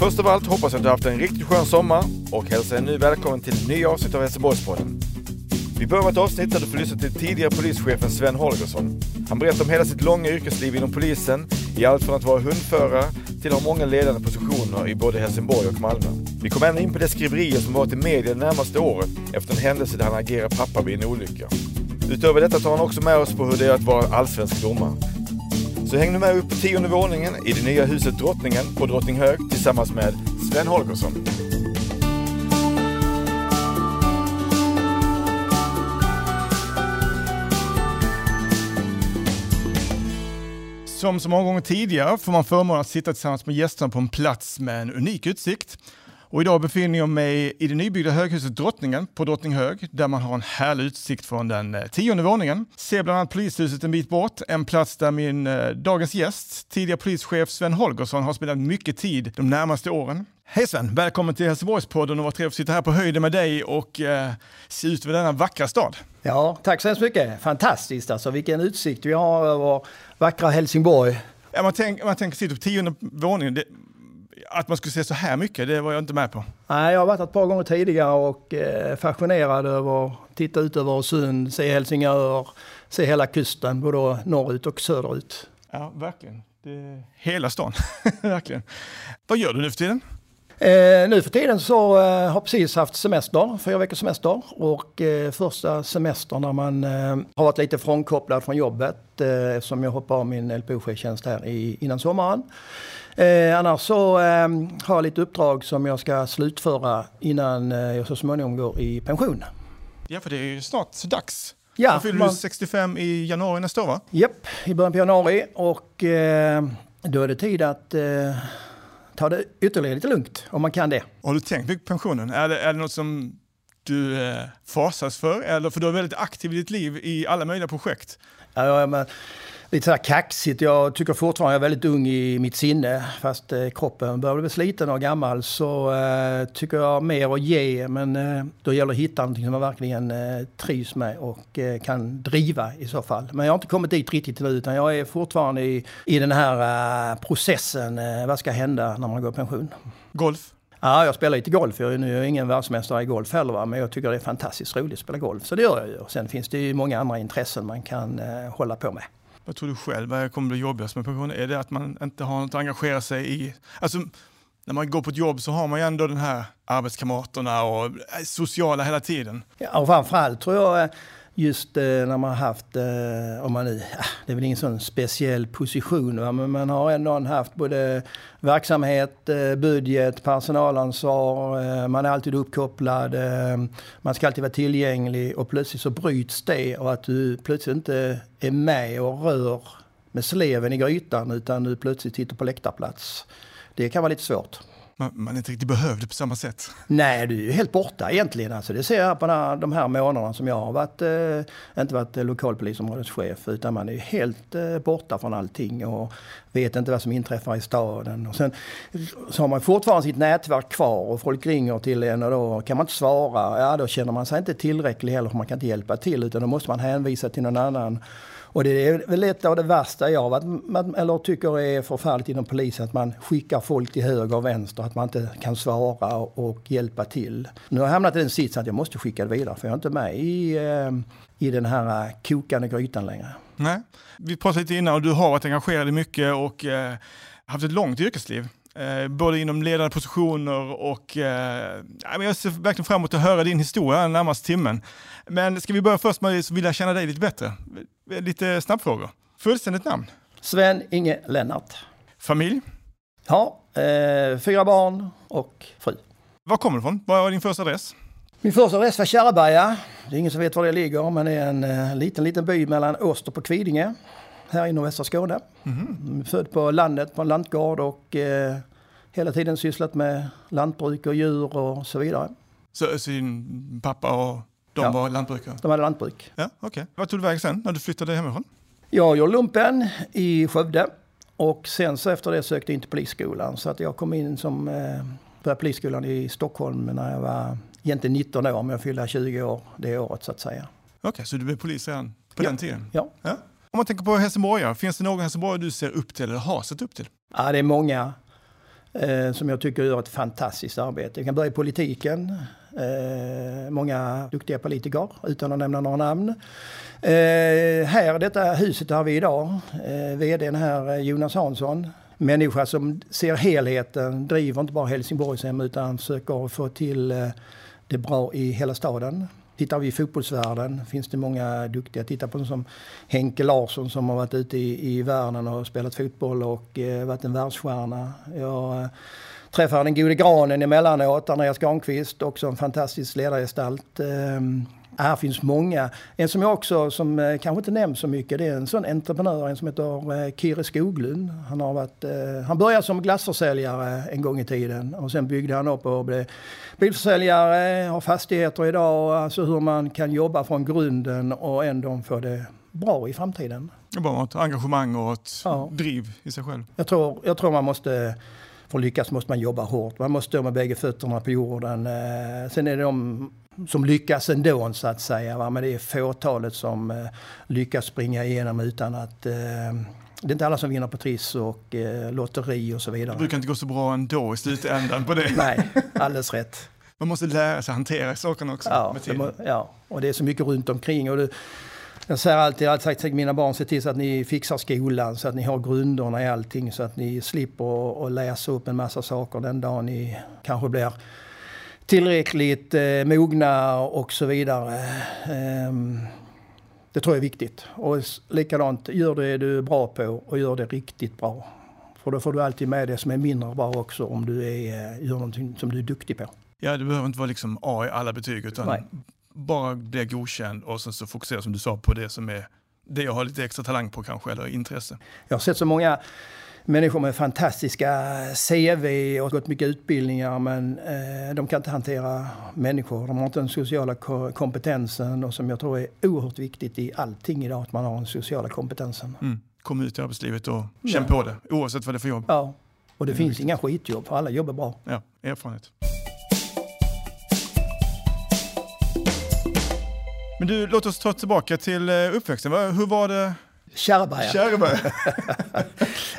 Först av allt hoppas jag att du har haft en riktigt skön sommar och hälsar dig nu välkommen till ett nytt avsnitt av Helsingborgspodden. Vi börjar med ett avsnitt där du får lyssna till tidigare polischefen Sven Holgersson. Han berättar om hela sitt långa yrkesliv inom polisen, i allt från att vara hundförare till att ha många ledande positioner i både Helsingborg och Malmö. Vi kommer även in på det skriverier som varit i media det närmaste året efter en händelse där han agerar pappa vid en olycka. Utöver detta tar han också med oss på hur det är att vara allsvensk domare. Så häng nu med upp på tionde våningen i det nya huset Drottningen på Drottninghög tillsammans med Sven Holgersson. Som så många gånger tidigare får man förmånen att sitta tillsammans med gästerna på en plats med en unik utsikt. Och idag befinner jag mig i det nybyggda höghuset Drottningen på Drottninghög där man har en härlig utsikt från den eh, tionde våningen. Ser bland annat polishuset en bit bort, en plats där min eh, dagens gäst, tidigare polischef Sven Holgersson, har spelat mycket tid de närmaste åren. Hej Sven! Välkommen till Helsingborgspodden och vad trevligt att sitta här på höjden med dig och eh, se ut över denna vackra stad. Ja, tack så hemskt mycket. Fantastiskt alltså, vilken utsikt vi har över vackra Helsingborg. Ja, man, tänk, man tänker sitta på tionde våningen. Det, att man skulle se så här mycket, det var jag inte med på. Nej, jag har varit ett par gånger tidigare och eh, fascinerad över att titta ut över Öresund, se Helsingör, se hela kusten, både norrut och söderut. Ja, verkligen. Det, hela stan, verkligen. Vad gör du nu för tiden? Eh, nu för tiden så eh, har precis haft semester, fyra veckors semester. Och eh, första semestern när man eh, har varit lite frånkopplad från jobbet eh, eftersom jag hoppade av min LPO-chefstjänst här i, innan sommaren. Eh, annars så eh, har jag lite uppdrag som jag ska slutföra innan eh, jag så småningom går i pension. Ja, för det är ju snart dags. Ja, Då fyller man- du 65 i januari nästa år va? Japp, i början på januari och då är det tid att ta det ytterligare lite lugnt om man kan det. Har du tänkt mycket på pensionen? Är det, är det något som du eh, fasas för? Eller, för du är väldigt aktiv i ditt liv i alla möjliga projekt. Ja, jag lite sådär kaxigt. Jag tycker fortfarande jag är väldigt ung i mitt sinne. Fast eh, kroppen börjar bli sliten och gammal så eh, tycker jag mer att ge. Men eh, då gäller det att hitta någonting som man verkligen eh, trivs med och eh, kan driva i så fall. Men jag har inte kommit dit riktigt nu utan jag är fortfarande i, i den här eh, processen. Vad ska hända när man går i pension? Golf? Ja, jag spelar lite golf. Jag är nu ingen världsmästare i golf heller, va? men jag tycker det är fantastiskt roligt att spela golf. Så det gör jag ju. Sen finns det ju många andra intressen man kan eh, hålla på med. Vad tror du själv? Vad kommer bli jobbigast med pensionen? Är det att man inte har något att engagera sig i? Alltså, när man går på ett jobb så har man ju ändå den här arbetskamraterna och eh, sociala hela tiden. Ja, och framförallt tror jag eh, just eh, när man har haft, eh, om man nu, ah, det är väl ingen sån speciell position, va? men man har ändå haft både verksamhet, eh, budget, personalansvar, eh, man är alltid uppkopplad, eh, man ska alltid vara tillgänglig och plötsligt så bryts det och att du plötsligt inte är med och rör med sleven i grytan utan du plötsligt sitter på läktarplats. Det kan vara lite svårt. Man, man är inte riktigt behövd på samma sätt. Nej, du är ju helt borta egentligen. Alltså, det ser jag på här, de här månaderna som jag har varit, eh, inte varit eh, lokalpolisområdeschef, utan man är ju helt eh, borta från allting och vet inte vad som inträffar i staden. Och sen så har man fortfarande sitt nätverk kvar och folk ringer till en och då kan man inte svara. Ja, då känner man sig inte tillräcklig heller för man kan inte hjälpa till utan då måste man hänvisa till någon annan. Och det är väl ett av det värsta jag har varit, eller tycker är förfärligt inom polisen, att man skickar folk till höger och vänster, att man inte kan svara och, hjälpa till. Nu har jag hamnat i den sitsen att jag måste skicka det vidare, för jag är inte med i, eh, i den här eh, kokande grytan längre. Nej. Vi pratade lite innan och du har varit engagerad i mycket och eh, haft ett långt yrkesliv. Eh, både inom ledande positioner och eh, jag ser verkligen fram emot att höra din historia den närmaste timmen. Men ska vi börja först med att vilja känna dig lite bättre? Lite snabbfrågor. Fullständigt namn? Sven Inge Lennart. Familj? Ja, eh, fyra barn och fru. Var kommer du ifrån? Vad var din första adress? Min första adress var Kärrberga. Det är ingen som vet var det ligger, men det är en eh, liten, liten by mellan Åstorp och Kvidinge. Här i nordvästra Skåne. Mm. Född på landet, på en lantgård och eh, hela tiden sysslat med lantbruk och djur och så vidare. Så, din pappa och de Ja. var lantbrukare? De hade lantbruk. Ja, okej. Vad tog du vägen sen när du flyttade hemifrån? Jag gjorde lumpen i Skövde och sen så efter det sökte jag in till polisskolan. Så att jag kom in som eh, på polisskolan i Stockholm när jag var egentligen 19 år, men jag fyllde 20 år det året så att säga. Okej, så du blev polis redan på Ja. den tiden? Ja. Ja. Om man tänker på Helsingborgare, finns det någon Helsingborgare du ser upp till eller har sett upp till? Ja, det är många. eh, som jag tycker gör ett fantastiskt arbete. Vi kan börja i politiken. Eh, många duktiga politiker, utan att nämna några namn. Eh, här, detta huset har vi idag, eh, vdn här, Jonas Hansson. Människa som ser helheten, driver inte bara Helsingborgshem utan försöker få till eh, det bra i hela staden. Tittar vi i fotbollsvärlden finns det många duktiga. Titta på en som Henke Larsson som har varit ute i, i världen och spelat fotboll och eh, varit en världsstjärna. Jag eh, träffar den gode granen emellanåt, Andreas Granqvist, också en fantastisk ledargestalt. Eh, här finns många. En som jag också, som eh, kanske inte nämns så mycket, det är en sån entreprenör, en som heter eh, Kire Skoglund. Han, har varit, eh, han började som glassförsäljare en gång i tiden och sen byggde han upp och blev bilförsäljare, har fastigheter idag. Alltså hur man kan jobba från grunden och ändå få det bra i framtiden. Det bara ett engagemang och ett ja. driv i sig själv. Jag tror, jag tror man måste för att lyckas måste man jobba hårt. Man måste stå med bägge fötterna på jorden. Sen är det de som lyckas ändå så att säga. Va? Men det är fåtalet som eh, lyckas springa igenom utan att eh, det är inte alla som vinner på Triss och eh, lotteri och så vidare. Det brukar inte gå så bra ändå i slutändan på det. Nej, alldeles rätt. Man måste lära sig hantera sakerna också. Ja, må, ja, och det är så mycket runt omkring. Och det, jag säger alltid, jag har sagt till mina barn, se till så att ni fixar skolan så att ni har grunderna i allting så att ni slipper att läsa upp en massa saker den dagen ni kanske blir tillräckligt eh, mogna och så vidare. Eh, det tror jag är viktigt. Och likadant, gör det du är bra på och gör det riktigt bra. För då får du alltid med det som är mindre bra också om du är, eh, gör någonting som du är duktig på. Ja, det behöver inte vara liksom A i alla betyg utan Nej. bara bli godkänd och sen så fokusera som du sa på det som är det jag har lite extra talang på kanske eller intresse. Jag har sett så många människor med fantastiska CV och gått mycket utbildningar men eh, de kan inte hantera människor. De har inte den sociala kompetensen och som jag tror är oerhört viktigt i allting idag att man har den sociala kompetensen. Mm. Kom ut i arbetslivet och känn ja. på det oavsett vad det är för jobb. Ja, och det, det finns inga skitjobb för alla jobbar bra. Ja, erfarenhet. Men du, låt oss ta tillbaka till eh, uppväxten. Hur var det Kärrberga. Kärrberga.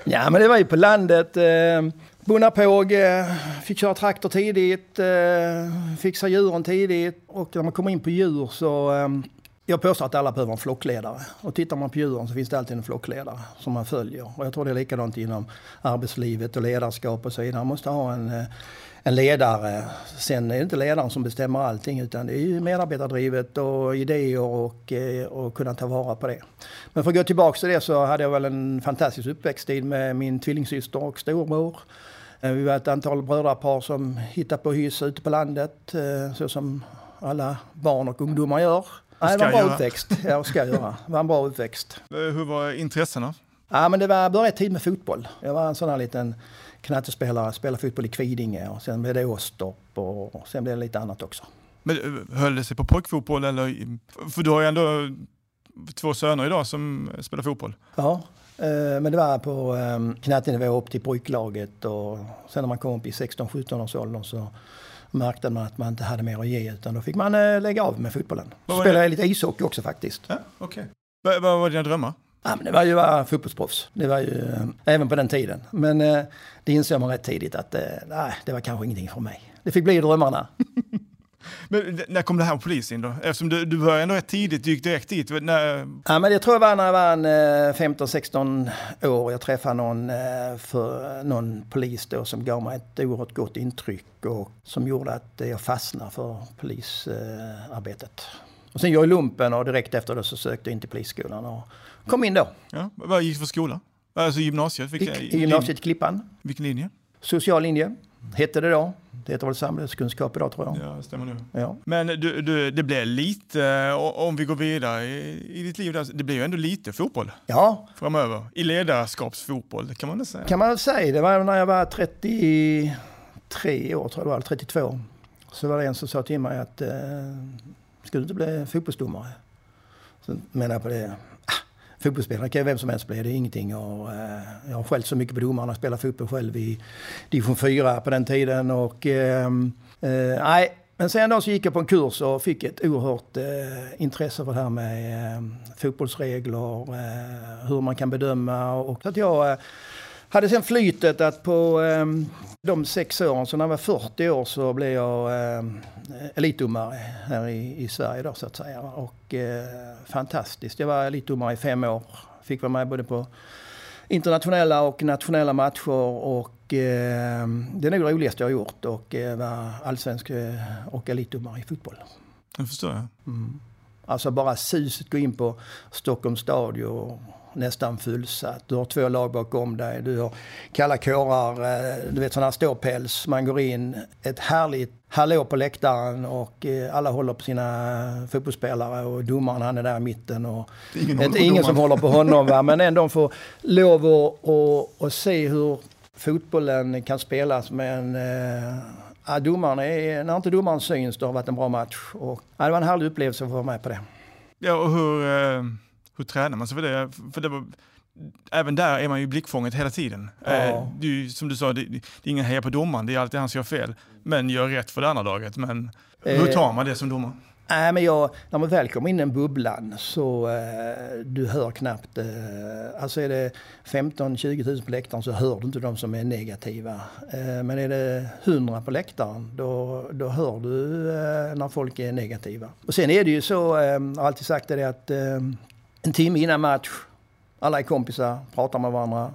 ja, men det var ju på landet. Eh, Bonnapåg, eh, fick köra traktor tidigt, eh, fixa djuren tidigt. Och när man kommer in på djur så... Eh, jag påstår att alla behöver en flockledare. Och tittar man på djuren så finns det alltid en flockledare som man följer. Och jag tror det är likadant inom arbetslivet och ledarskap och så vidare. Man måste ha en eh, en ledare. Sen är det inte ledaren som bestämmer allting utan det är ju medarbetardrivet och idéer och, eh, och kunna ta vara på det. Men för att gå tillbaka till det så hade jag väl en fantastisk uppväxttid med min tvillingsyster och storbror. Eh, vi var ett antal brödrapar som hittade på hyss ute på landet så som alla barn och ungdomar gör. Nej, det var en bra göra. uppväxt. Ja, ska göra. Det var en bra uppväxt. Hur var intressena? Ja, men det var började tid med fotboll. Jag var en sån här liten knattespelare, spelade fotboll i Kvidinge och sen blev det Åstorp och sen blev det lite annat också. Men eh, höll det sig på pojkfotboll eller? För du har ju ändå två söner idag som spelar fotboll. Ja, eh, men det var på knattenivå upp till pojklaget och sen när man kom upp i 16-17 års åldern så märkte man att man inte hade mer att ge utan då fick man eh, lägga av med fotbollen. Spelade lite ishockey också faktiskt. Ja, okay. Vad var dina drömmar? Ja, men det var ju att vara fotbollsproffs. Det var ju eh, även på den tiden. Men eh, det insåg man rätt tidigt att eh, nej, det var kanske ingenting för mig. Det fick bli drömmarna. men när kom det här med polis in då? Eftersom du, du började ändå rätt tidigt, du gick direkt dit. När... Ja, men det tror jag var när jag var en, 15-16 år. Jag träffade någon, för, någon polis då som gav mig ett oerhört gott intryck och som gjorde att jag fastnade för polisarbetet. Och sen gjorde jag lumpen och direkt efter det så sökte jag in till polisskolan. Och, Kom in då. Ja, vad gick du för skola? Alltså gymnasiet? Vilka, I, gymnasiet Klippan. Vilken linje? Social linje, hette det då. Det heter väl samhällskunskap idag tror jag. Ja, det stämmer nu. Ja. Men du, du, det blev lite, om vi går vidare i, i ditt liv, där, det blev ju ändå lite fotboll. Ja. Framöver. I ledarskapsfotboll, kan man väl säga. Kan man väl säga. Det var när jag var 33 år, tror jag det var, 32. Så var det en som sa till mig att, eh, ska du inte bli fotbollsdomare? Så menade jag på det, fotbollsspelare kan ju vem som helst bli, det är ingenting. Och, eh, jag har själv så mycket på domarna, spelat fotboll själv i division 4 på den tiden. Och, ehm, eh, nej, men sen då så gick jag på en kurs och fick ett oerhört eh, intresse för det här med eh, fotbollsregler, eh, hur man kan bedöma. Och, så att jag eh, hade sen flytet att på eh, de sex åren, så när jag var 40 år så blev jag eh, elitdomare här i, i Sverige då så att säga. Och eh, fantastiskt. Jag var elitdomare i fem år. Fick vara med både på internationella och nationella matcher och eh, det är nog det roligaste jag har gjort och eh, vara allsvensk eh, och elitdomare i fotboll. Det förstår jag. Mm. Alltså bara suset gå in på Stockholms stadion nästan fullsatt. Du har två lag bakom dig. Du har kalla kårar, eh, du vet sådana här ståpäls. Man går in, ett härligt hallå på läktaren och eh, alla håller på sina fotbollsspelare och domaren han är där i mitten. Och ingen är ingen som håller på honom va? men ändå får lov att och, och se hur fotbollen kan spelas med en eh, Ja, domaren är, när inte domaren syns, då har det varit en bra match. Och, ja, det var en härlig upplevelse att få vara med på det. Ja, och hur, hur tränar man sig för det? För det var, även där är man ju blickfånget hela tiden. Ja. Eh, det är ju, som du sa, det, det är ingen heja på domaren, det är alltid han som gör fel. Men gör rätt för det andra laget. Men hur eh, tar man det som domare? Nej, men jag, när man väl kommer in i bubblan så eh, du hör knappt... Eh, alltså är det 15-20 000 på läktaren så hör du inte de som är negativa. Eh, men är det 100 på läktaren då, då hör du eh, när folk är negativa. Och sen är det ju så, eh, jag har alltid sagt det att en timme innan match, alla är kompisar, pratar med varandra.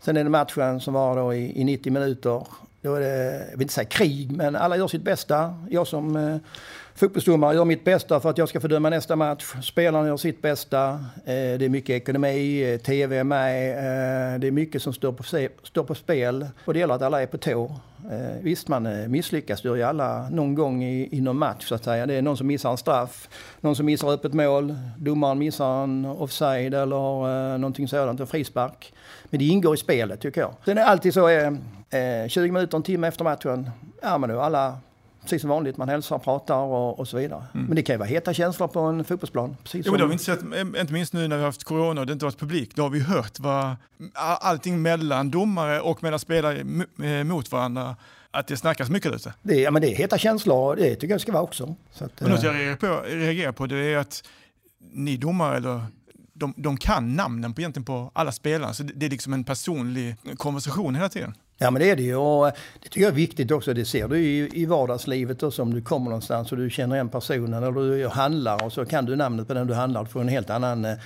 Sen är det matchen som var då i, i 90 minuter. Då är det, jag vill inte säga krig, men alla gör sitt bästa. Jag som eh, fotbollsdomare gör mitt bästa för att jag ska få döma nästa match. Spelarna gör sitt bästa. Eh, det är mycket ekonomi, eh, tv är med. Eh, det är mycket som står på, står på spel. Och det gäller att alla är på tå. Eh, visst, man eh, misslyckas. Det gör ju alla någon gång i, i någon match så att säga. Det är någon som missar en straff, någon som missar öppet mål, domaren missar en offside eller någonting sådant, en frispark. Men det ingår i spelet tycker jag. Sen är det alltid så, eh, 20 minuter, en timme efter matchen, ja men nu alla precis som vanligt. Man hälsar, pratar och, och så vidare. Mm. Men det kan ju vara heta känslor på en fotbollsplan. Precis jo, men det har vi inte sett, inte minst nu när vi har haft corona och det inte varit publik. Då har vi hört vad allting mellan domare och mellan spelare eh, mot varandra att det snackas mycket där ute. Det, ja, men det är heta känslor och det tycker jag det ska vara också. Så att, men något jag reagerar på, reagerar på det är att ni domare eller de, de kan namnen på, egentligen på alla spelare. Så det, det är liksom en personlig konversation hela tiden. Ja men det är det ju och eh, det tycker jag är viktigt också. Det ser du i, i vardagslivet också om du kommer någonstans och du känner en personen eller du handlar och så kan du namnet på den du handlar. Du får en helt annan eh,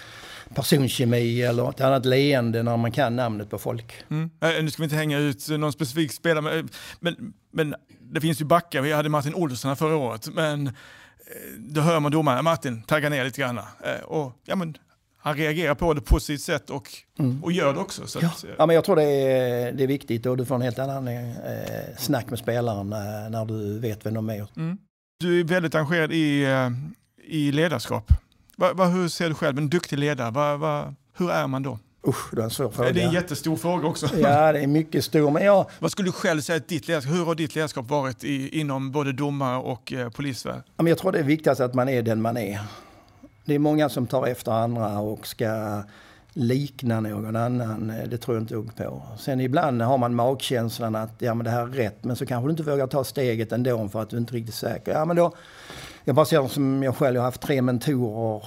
personkemi eller ett annat leende när man kan namnet på folk. Mm. Äh, nu ska vi inte hänga ut någon specifik spelare men, men det finns ju backar. Vi hade Martin Olsson här förra året men då hör man domaren, Martin tagga ner lite grann. Och, ja, men, han reagerar på det på sitt sätt och, mm. och gör det också. Så ja. Att, ja, men jag tror det är, det är viktigt och du får en helt annan eh, snack med spelaren eh, när du vet vem de är. Mm. Du är väldigt engagerad i, eh, i ledarskap. Va, va, hur ser du själv, en duktig ledare, va, va, hur är man då? Usch, det är en svår fråga. Det är en jättestor fråga också. Ja, det är mycket stor. Men jag... Vad skulle du själv säga att ditt ledarskap, hur har ditt ledarskap varit i, inom både domare och eh, polisvärld? Jag tror det är viktigast att man är den man är. Det är många som tar efter andra och ska likna någon annan. Eh, det tror jag inte på. Sen ibland har man magkänslan att ja, men det här är rätt, men så kanske du inte vågar ta steget ändå för att du inte är riktigt säker. Ja, men då, jag bara ser som jag själv, jag har haft tre mentorer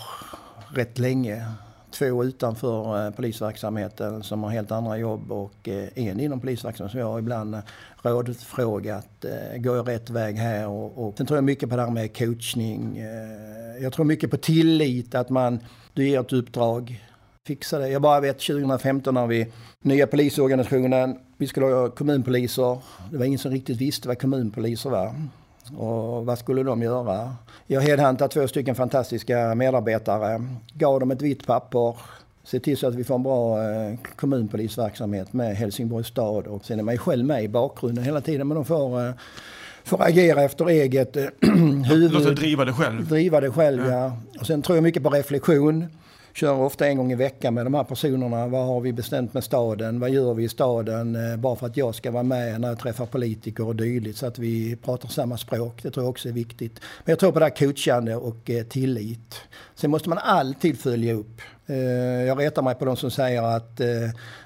rätt länge. Två utanför eh, polisverksamheten som har helt andra jobb och eh, en inom polisverksamheten som jag har ibland eh, rådfrågat. Går jag rätt väg här? Och, och sen tror jag mycket på det här med coachning. Jag tror mycket på tillit, att man, du ger ett uppdrag, fixa det. Jag bara vet 2015 när vi, nya polisorganisationen, vi skulle ha kommunpoliser. Det var ingen som riktigt visste vad kommunpoliser var. Och vad skulle de göra? Jag headhuntade två stycken fantastiska medarbetare, gav dem ett vitt papper, se till så att vi får en bra eh, kommunpolisverksamhet med Helsingborgs stad. Och sen är man ju själv med i bakgrunden hela tiden, men de får, eh, får agera efter eget eh, huvud. Låt driva det själv. Driva det själv, ja. ja. Och sen tror jag mycket på reflektion. Kör ofta en gång i veckan med de här personerna. Vad har vi bestämt med staden? Vad gör vi i staden? Eh, bara för att jag ska vara med när jag träffar politiker och dylikt. Så att vi pratar samma språk. Det tror jag också är viktigt. Men jag tror på det här coachande och eh, tillit. Sen måste man alltid följa upp. Eh, jag retar mig på de som säger att eh,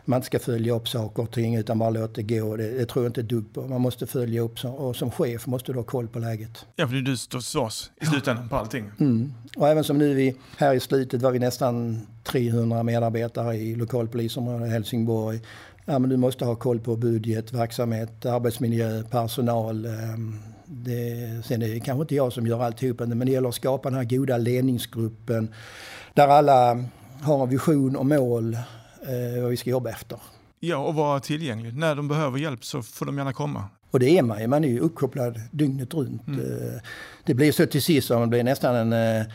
man inte ska följa upp saker och ting utan bara låta det gå. Det, det tror jag inte ett dugg på. Man måste följa upp och som chef måste du ha koll på läget. Ja, för det är du som svars i slutändan på allting. Mm. Och även som nu vi, här i slutet var vi nästan 300 medarbetare i lokalpolisområdet Helsingborg. ja, men du måste ha koll på budget, verksamhet, arbetsmiljö, personal. Det, sen är det kanske inte jag som gör alltihopa, men det gäller att skapa den här goda ledningsgruppen där alla har en vision och mål eh, vad vi ska jobba efter. Ja, och vara tillgänglig. När de behöver hjälp så får de gärna komma. Och det är man ju. Man är ju uppkopplad dygnet runt. Mm. Eh, det blir så till sist som det blir nästan en, eh,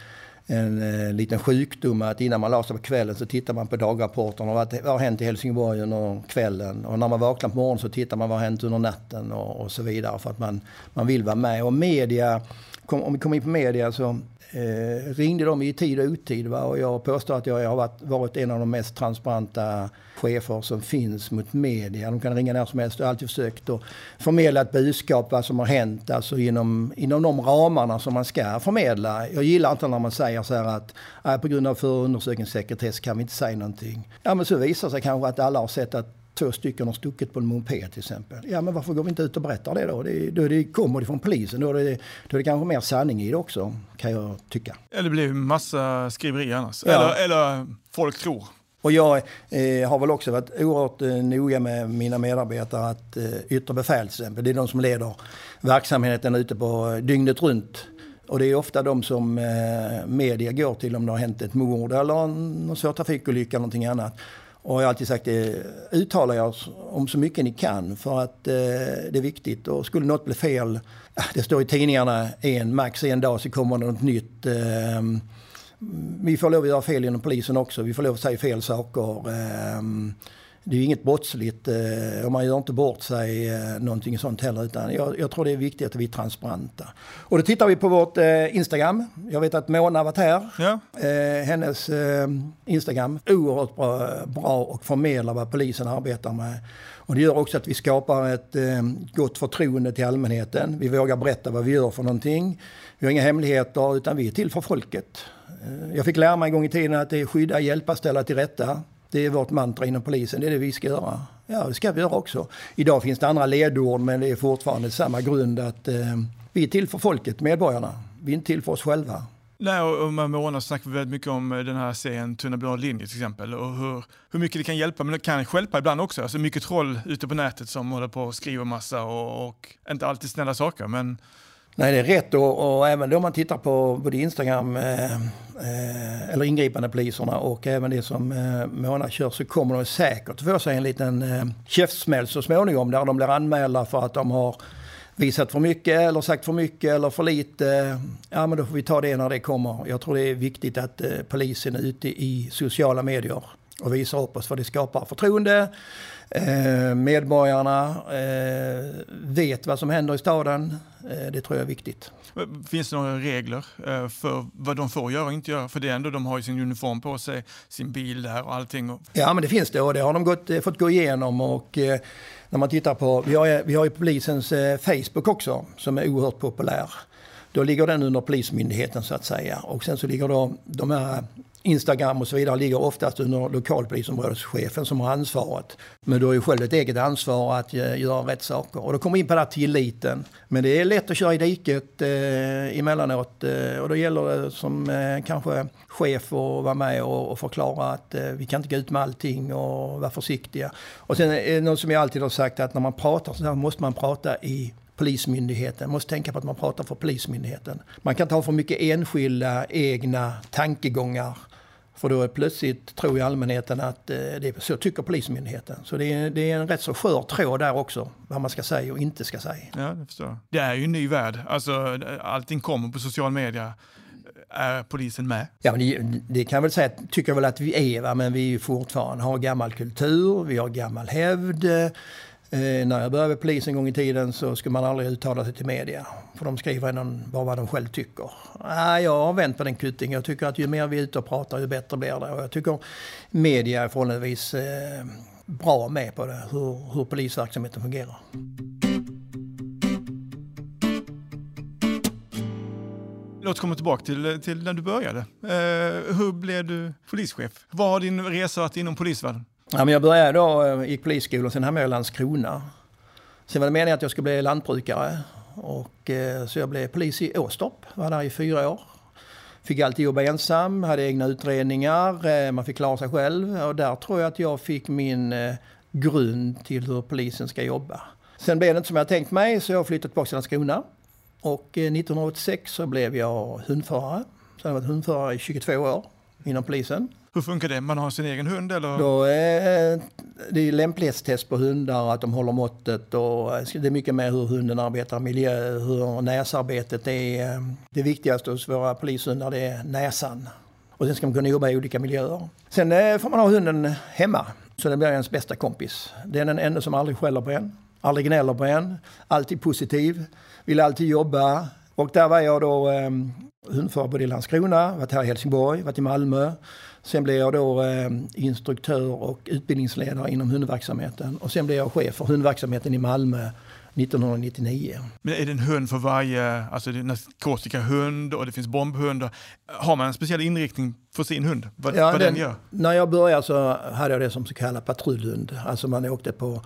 en, eh, liten sjukdom att innan man la sig på kvällen så tittar man på dagrapporten och vad, har hänt i Helsingborg under kvällen. Och när man vaknar på morgonen så tittar man vad har hänt under natten och, och så vidare för att man, man vill vara med. Och media, om vi kommer in på media så eh, ringde de i tid och otid. Va? Och jag påstår att jag har varit, varit en av de mest transparenta chefer som finns mot media. De kan ringa när som helst. Jag har alltid försökt att förmedla ett budskap vad som har hänt. Alltså inom, inom de ramarna som man ska förmedla. Jag gillar inte när man säger så här att äh, på grund av förundersökningssekretess kan vi inte säga någonting. Ja men så visar det sig kanske att alla har sett att två stycken har stuckit på en moped till exempel. Ja men varför går vi inte ut och berättar det då? Det, då det kommer det från polisen. Då är det, då är det kanske mer sanning i det också kan jag tycka. Eller det blir massa skriverier annars. Ja. Eller, eller folk tror. Och jag eh, har väl också varit oerhört eh, noga med mina medarbetare att eh, yttre befäl till exempel, det är de som leder verksamheten ute på dygnet runt. Och det är ofta de som eh, media går till om det har hänt ett mord eller någon svår trafikolycka eller någonting annat. Och jag har alltid sagt eh, det, uttala er om så mycket ni kan för att eh, det är viktigt. Och skulle något bli fel, ah, det står i tidningarna en, max en dag så kommer det något nytt. Eh, vi får lov att göra fel inom polisen också. Vi får lov att säga fel saker. Eh, det är inget brottsligt eh, och man gör inte bort sig eh, någonting sånt heller. Utan jag, jag, tror det är viktigt att vi är transparenta. Och då tittar vi på vårt eh, Instagram. Jag vet att Mona har varit här. Ja. Hennes Instagram, oerhört bra, bra och förmedlar vad polisen arbetar med. Och det gör också att vi skapar ett gott förtroende till allmänheten. Vi vågar berätta vad vi gör för någonting. Vi har inga hemligheter utan vi är till för folket. Jag fick lära mig en gång i tiden att det är skydda, hjälpa, ställa till rätta. Det är vårt mantra inom polisen, det är det vi ska göra. Ja, det ska vi göra också. Idag finns det andra ledord men det är fortfarande samma grund att eh, vi är till för folket, medborgarna. Vi är inte till för oss själva. Nej, och med Mona snackar vi väldigt mycket om eh, den här serien Tunna blå linjer till exempel och hur, hur mycket det kan hjälpa, men det kan hjälpa ibland också. Alltså mycket troll ute på nätet som håller på och skriver massa och, och inte alltid snälla saker. Men Nej, det är rätt och, och även då man tittar på både Instagram eh, eh, eller ingripande poliserna och även det som eh, Mona kör så kommer de säkert få sig en liten eh, käftsmäll så småningom där de blir anmälda för att de har visat för mycket eller sagt för mycket eller för lite. Ja, men då får vi ta det när det kommer. Jag tror det är viktigt att eh, polisen är ute i sociala medier och visar upp oss för det skapar förtroende. Eh, medborgarna eh, vet vad som händer i staden. Eh, det tror jag är viktigt. Finns det några regler eh, för vad de får göra och inte göra? För det är ändå, de har ju sin uniform på sig, sin bil där och allting. Ja, men det finns det och det har de gått, eh, fått gå igenom. Och, när man tittar på, vi har, vi har ju polisens Facebook också som är oerhört populär. Då ligger den under Polismyndigheten så att säga. Och sen så ligger då de här Instagram och så vidare ligger oftast under lokalpolisområdeschefen som har ansvaret. Men du har ju själv ett eget ansvar att eh, göra rätt saker. Och då kommer vi in på den här tilliten. Men det är lätt att köra i diket eh, emellanåt. Eh, och då gäller det som eh, kanske chef att vara med och, och förklara att eh, vi kan inte gå ut med allting och vara försiktiga. Och sen är det något som jag alltid har sagt att när man pratar så här måste man prata i Polismyndigheten. Måste tänka på att man pratar för Polismyndigheten. Man kan ha för mycket enskilda egna tankegångar för då är plötsligt tror ju allmänheten att eh, det så tycker Polismyndigheten. Så det är, det är en rätt så skör tråd där också, vad man ska säga och inte ska säga. Ja, det förstår Det är ju en ny värld. Alltså, allting kommer på social media. Är polisen med? Ja, men det, det kan jag väl säga, tycker jag väl att vi är, va? men vi är fortfarande har gammal kultur, vi har gammal hävd. Eh, när jag började polis en gång i tiden så skulle man aldrig uttala sig till media. För de skriver en, bara vad de själv tycker. Ah, jag har vänt på den kuttingen. Jag tycker att ju mer vi är ute och pratar ju bättre blir det. Och jag tycker media är förhållandevis eh, bra med på det, hur, hur polisverksamheten fungerar. Låt oss komma tillbaka till, till när du började. Eh, hur blev du polischef? Vad har din resa varit inom polisvärlden? Ja, men jag började då, i gick polisskolan, sen hamnade jag i Landskrona. Sen var det meningen att jag skulle bli lantbrukare. Och, eh, så jag blev polis i Åstorp, var där i fyra år. Fick alltid jobba ensam, hade egna utredningar, eh, man fick klara sig själv. Och där tror jag att jag fick min eh, grund till hur polisen ska jobba. Sen blev det inte som jag tänkt mig så jag flyttade tillbaka till Landskrona. Och eh, 1986 så blev jag hundförare. Så jag har varit hundförare i 22 år inom polisen. Hur funkar det? Man har sin egen hund eller? Då är det är lämplighetstest på hundar, att de håller måttet och det är mycket mer hur hunden arbetar, miljö, hur näsarbetet är. Det viktigaste hos våra polishundar det är näsan. Och sen ska man kunna jobba i olika miljöer. Sen eh, får man ha hunden hemma, så den blir ens bästa kompis. Det är den enda som aldrig skäller på en, aldrig gnäller på en, alltid positiv, vill alltid jobba. Och där var jag då eh, hundförare både i Landskrona, varit här i Helsingborg, varit i Malmö. Sen blev jag då eh, instruktör och utbildningsledare inom hundverksamheten. Och sen blev jag chef för hundverksamheten i Malmö 1999. Men är det en hund för varje, alltså det är narkotikahund och det finns bombhundar. Har man en speciell inriktning för sin hund? Vad, ja, vad den, den, gör? När jag började så hade jag det som så kallad patrullhund. Alltså man åkte på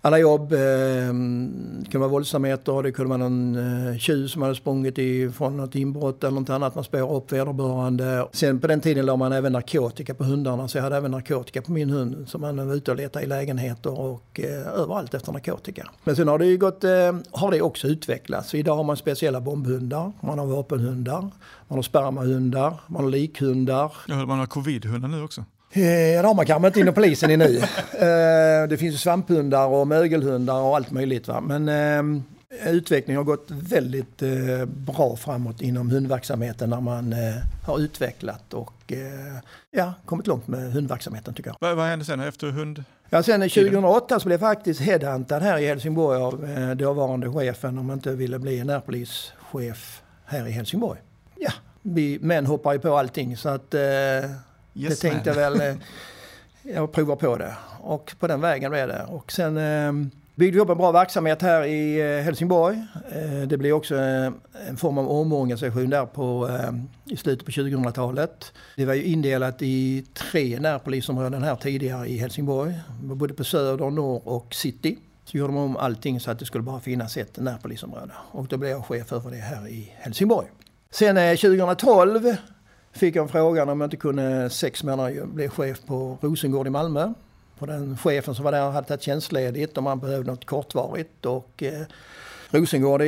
alla jobb. Eh, det kunde vara våldsamheter, det kunde vara någon eh, tjuv som hade sprungit ifrån något inbrott eller något annat. Man spårar upp vederbörande. Sen på den tiden la man även narkotika på hundarna så jag hade även narkotika på min hund. Så man var ute och letade i lägenheter och eh, överallt efter narkotika. Men sen har det ju gått, eh, har det också utvecklats. Så idag har man speciella bombhundar, man har vapenhundar, man har spermahundar, man har likhundar. Ja, man har covidhundar nu också. Eh, kanske inte inom polisen nu. Eh, det finns svamphundar och mögelhundar och allt möjligt. Va? Men eh, utvecklingen har gått väldigt bra framåt inom hundverksamheten när man har utvecklat och ja, kommit långt med hundverksamheten tycker jag. Vad, vad hände sen efter hund? Ja, sen 2008 så blev jag faktiskt headhuntad här i Helsingborg av dåvarande chefen om jag inte ville bli närpolischef här i Helsingborg. Ja, vi män hoppar ju på allting så att Yes, det tänkte jag väl, eh, jag provar på det. Och på den vägen blev det. Och sen eh, byggde vi upp en bra verksamhet här i eh, Helsingborg. Det blev också en form av omorganisation där på, i slutet på 2000-talet. Det var ju indelat i tre närpolisområden här tidigare i Helsingborg. Både på Söder, Norr och City. Så gjorde de om allting så att det skulle bara finnas ett närpolisområde. Och då blev jag chef över det här i Helsingborg. Sen 2012 fick jag en frågan om jag inte kunde sex månader bli chef på Rosengård i Malmö. För den chefen som var där hade tagit tjänstledigt och man behövde något kortvarigt. Och, eh, Rosengård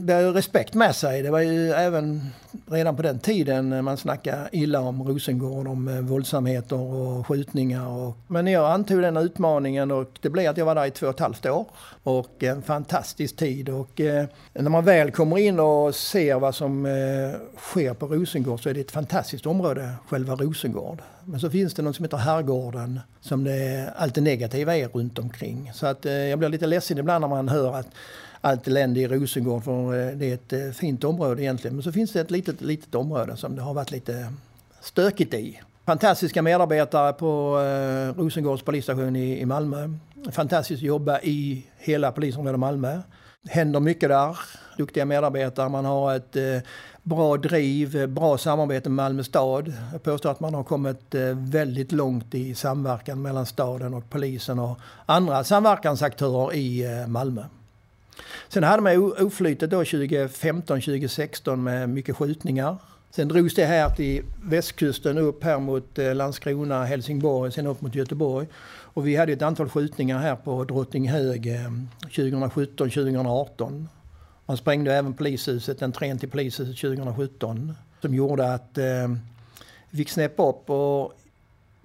bär ju respekt med sig. Det var ju även redan på den tiden man snackade illa om Rosengård, om eh, våldsamheter och skjutningar. Och, men jag antog den utmaningen och det blev att jag var där i två och ett halvt år. Och en fantastisk tid. Och eh, när man väl kommer in och ser vad som eh, sker på Rosengård så är det ett fantastiskt område, själva Rosengård. Men så finns det något som heter Herrgården som det, allt det negativa är runt omkring. Så att eh, jag blir lite ledsen ibland när man hör att allt elände i Rosengård för eh, det är ett eh, fint område egentligen. Men så finns det ett litet, litet område som det har varit lite stökigt i. Fantastiska medarbetare på eh, Rosengårds polisstation i, i Malmö. Fantastiskt att jobba i hela polisområdet Malmö. händer mycket där. Duktiga medarbetare. Man har ett eh, bra driv, bra samarbete med Malmö stad. Jag påstår att man har kommit eh, väldigt långt i samverkan mellan staden och polisen och andra samverkansaktörer i eh, Malmö. Sen hade man oflytet då 2015-2016 med mycket skjutningar. Sen drogs det här till västkusten upp här mot eh, Landskrona, Helsingborg, sen upp mot Göteborg. Och vi hade ett antal skjutningar här på Drottninghög 2017-2018. Eh, man sprängde även polishuset, entrén till polishuset 2017. Som gjorde att eh, vi fick snäppa upp och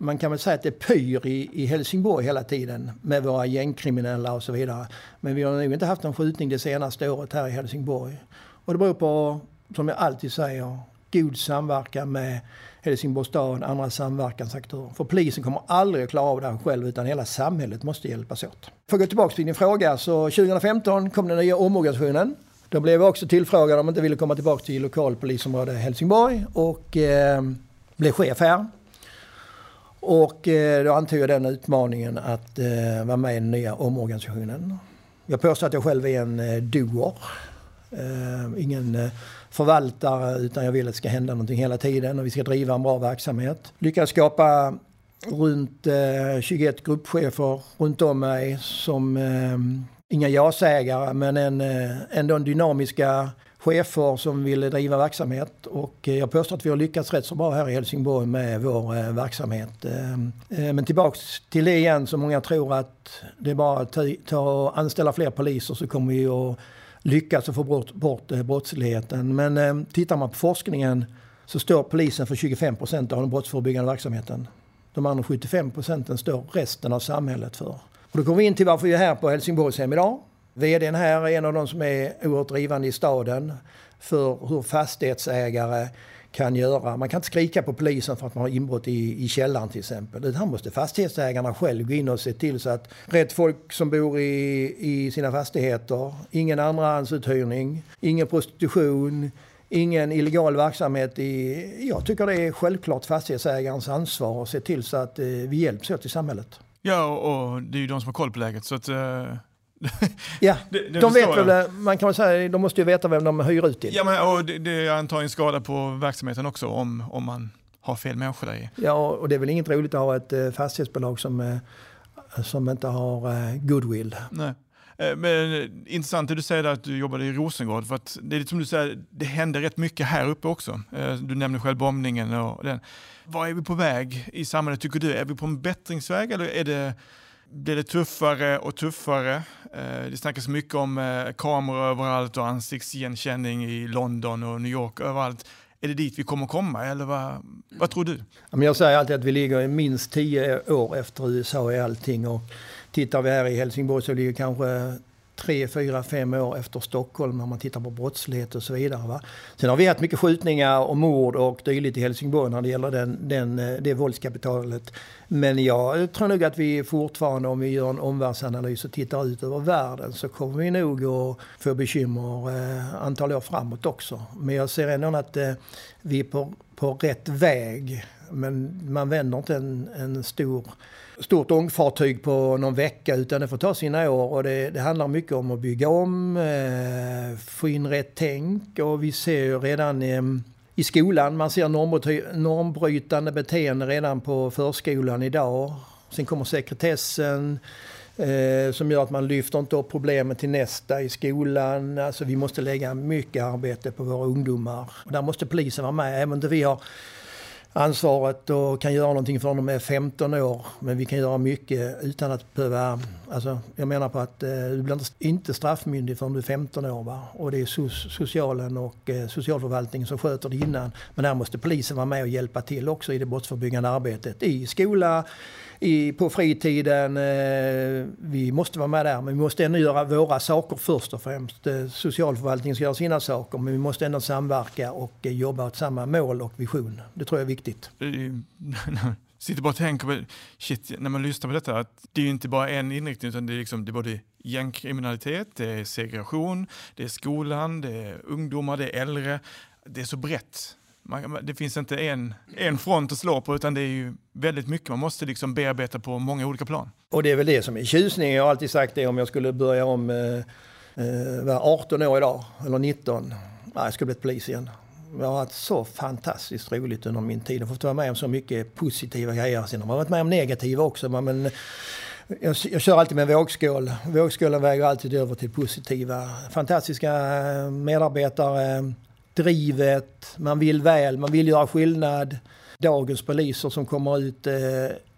man kan väl säga att det pyr i, i Helsingborg hela tiden med våra gängkriminella och så vidare. Men vi har nog inte haft någon skjutning det senaste året här i Helsingborg. Och det beror på, som jag alltid säger, god samverkan med Helsingborgs stad, andra samverkansaktörer. För polisen kommer aldrig att klara av det här själv utan hela samhället måste hjälpas åt. För att gå tillbaka till din fråga så 2015 kom den nya omorganisationen. Då blev jag också tillfrågad om jag inte ville komma tillbaka till lokalpolisområde Helsingborg och eh, blev chef här. Och eh, då antog jag den utmaningen att eh, vara med i den nya omorganisationen. Jag påstår att jag själv är en eh, doer. Ingen förvaltare utan jag vill att det ska hända någonting hela tiden och vi ska driva en bra verksamhet. Lyckades skapa runt 21 gruppchefer runt om mig som inga ja-sägare men en, ändå en dynamiska chefer som ville driva verksamhet och eh, jag påstår att vi har lyckats rätt så bra här i Helsingborg med vår eh, verksamhet. Eh, men tillbaks till det igen så många tror att det är bara att ta och anställa fler poliser så kommer vi att lyckas att få bort, bort brottsligheten. Men tittar man på forskningen så står polisen för 25 procent av den brottsförebyggande verksamheten. De andra 75 procenten står resten av samhället för. Och då kommer vi in till varför vi är här på Helsingborgshem idag. VDn här är en av de som är oerhört drivande i staden för hur fastighetsägare kan göra. Man kan inte skrika på polisen för att man har inbrott i, i källaren till exempel. Utan måste fastighetsägarna själv gå in och se till så att rätt folk som bor i, i sina fastigheter, ingen andrahandsuthyrning, ingen prostitution, ingen illegal verksamhet. I, jag tycker det är självklart fastighetsägarens ansvar att se till så att eh, vi hjälps åt i samhället. Ja, och det är ju de som har koll på läget. Så att, eh ja, det, det de vet väl, man kan väl säga, de måste ju veta vem de hyr ut till. Ja, men och det, det är antagligen skada på verksamheten också om, om man har fel människor där i. Ja, och det är väl inget roligt att ha ett eh, fastighetsbolag som, eh, som inte har eh, goodwill. Nej. Men intressant det du säger att du jobbade i Rosengård. För att det är som du säger, det händer rätt mycket här uppe också. Du nämner själv bombningen och den. Var är vi på väg i samhället tycker du? Är vi på en bättringsväg eller är det, blir det tuffare och tuffare? Eh, det snackas mycket om eh, kameror överallt och ansiktsigenkänning i London och New York överallt. Är det dit vi kommer komma eller vad, vad tror du? Jag säger alltid att vi ligger minst tio år efter USA i allting. Och Tittar vi här i Helsingborg så ligger kanske tre, fyra, fem år efter Stockholm när man tittar på brottslighet och så vidare. Va? Sen har vi haft mycket skjutningar och mord och dylikt i Helsingborg när det gäller den, den, eh, det våldskapitalet. Men jag tror nog att vi fortfarande, om vi gör en omvärldsanalys och tittar ut över världen, så kommer vi nog att få bekymmer eh, antal år framåt också. Men jag ser ändå att eh, vi är på, på rätt väg. Men man vänder inte en, en stor stort ångfartyg på någon vecka utan det får ta sina år och det, det handlar mycket om att bygga om, eh, få in rätt tänk och vi ser ju redan eh, i skolan, man ser normbrytande beteende redan på förskolan idag. Sen kommer sekretessen eh, som gör att man lyfter inte upp problemet till nästa i skolan. Alltså vi måste lägga mycket arbete på våra ungdomar. Och där måste polisen vara med, även om inte vi har ansvaret och kan göra någonting för dem är 15 år. Men vi kan göra mycket utan att behöva... Alltså, jag menar på att eh, du blir inte straffmyndig förrän du är 15 år. Va? Och det är so socialen och eh, socialförvaltningen som sköter det innan. Men där måste polisen vara med och hjälpa till också i det brottsförebyggande arbetet. I skola, i, på fritiden. Eh, vi måste vara med där, men vi måste ändå göra våra saker först och främst. Eh, socialförvaltningen ska göra sina saker, men vi måste ändå samverka och eh, jobba åt samma mål och vision. Det tror jag är viktigt. sitter bara och tänker på, shit, när man lyssnar på detta, att det är ju inte bara en inriktning utan det är, liksom, det är både gängkriminalitet, det är segregation, det är skolan, det är ungdomar, det är äldre. Det är så brett man, det finns inte en, en front att slå på utan det är ju väldigt mycket man måste liksom bearbeta på många olika plan. Och det är väl det som är tjusningen. Jag har alltid sagt det om jag skulle börja om, eh, eh var 18 år idag, eller 19. Nej, jag skulle bli polis igen. Jag har haft så fantastiskt roligt under min tid Jag har fått vara med om så mycket positiva grejer. Sen har man varit med om negativa också. Men jag, jag kör alltid med en vågskål. Vågskålen väger alltid över till positiva. Fantastiska medarbetare drivet, man vill väl, man vill göra skillnad. Dagens poliser som kommer ut eh,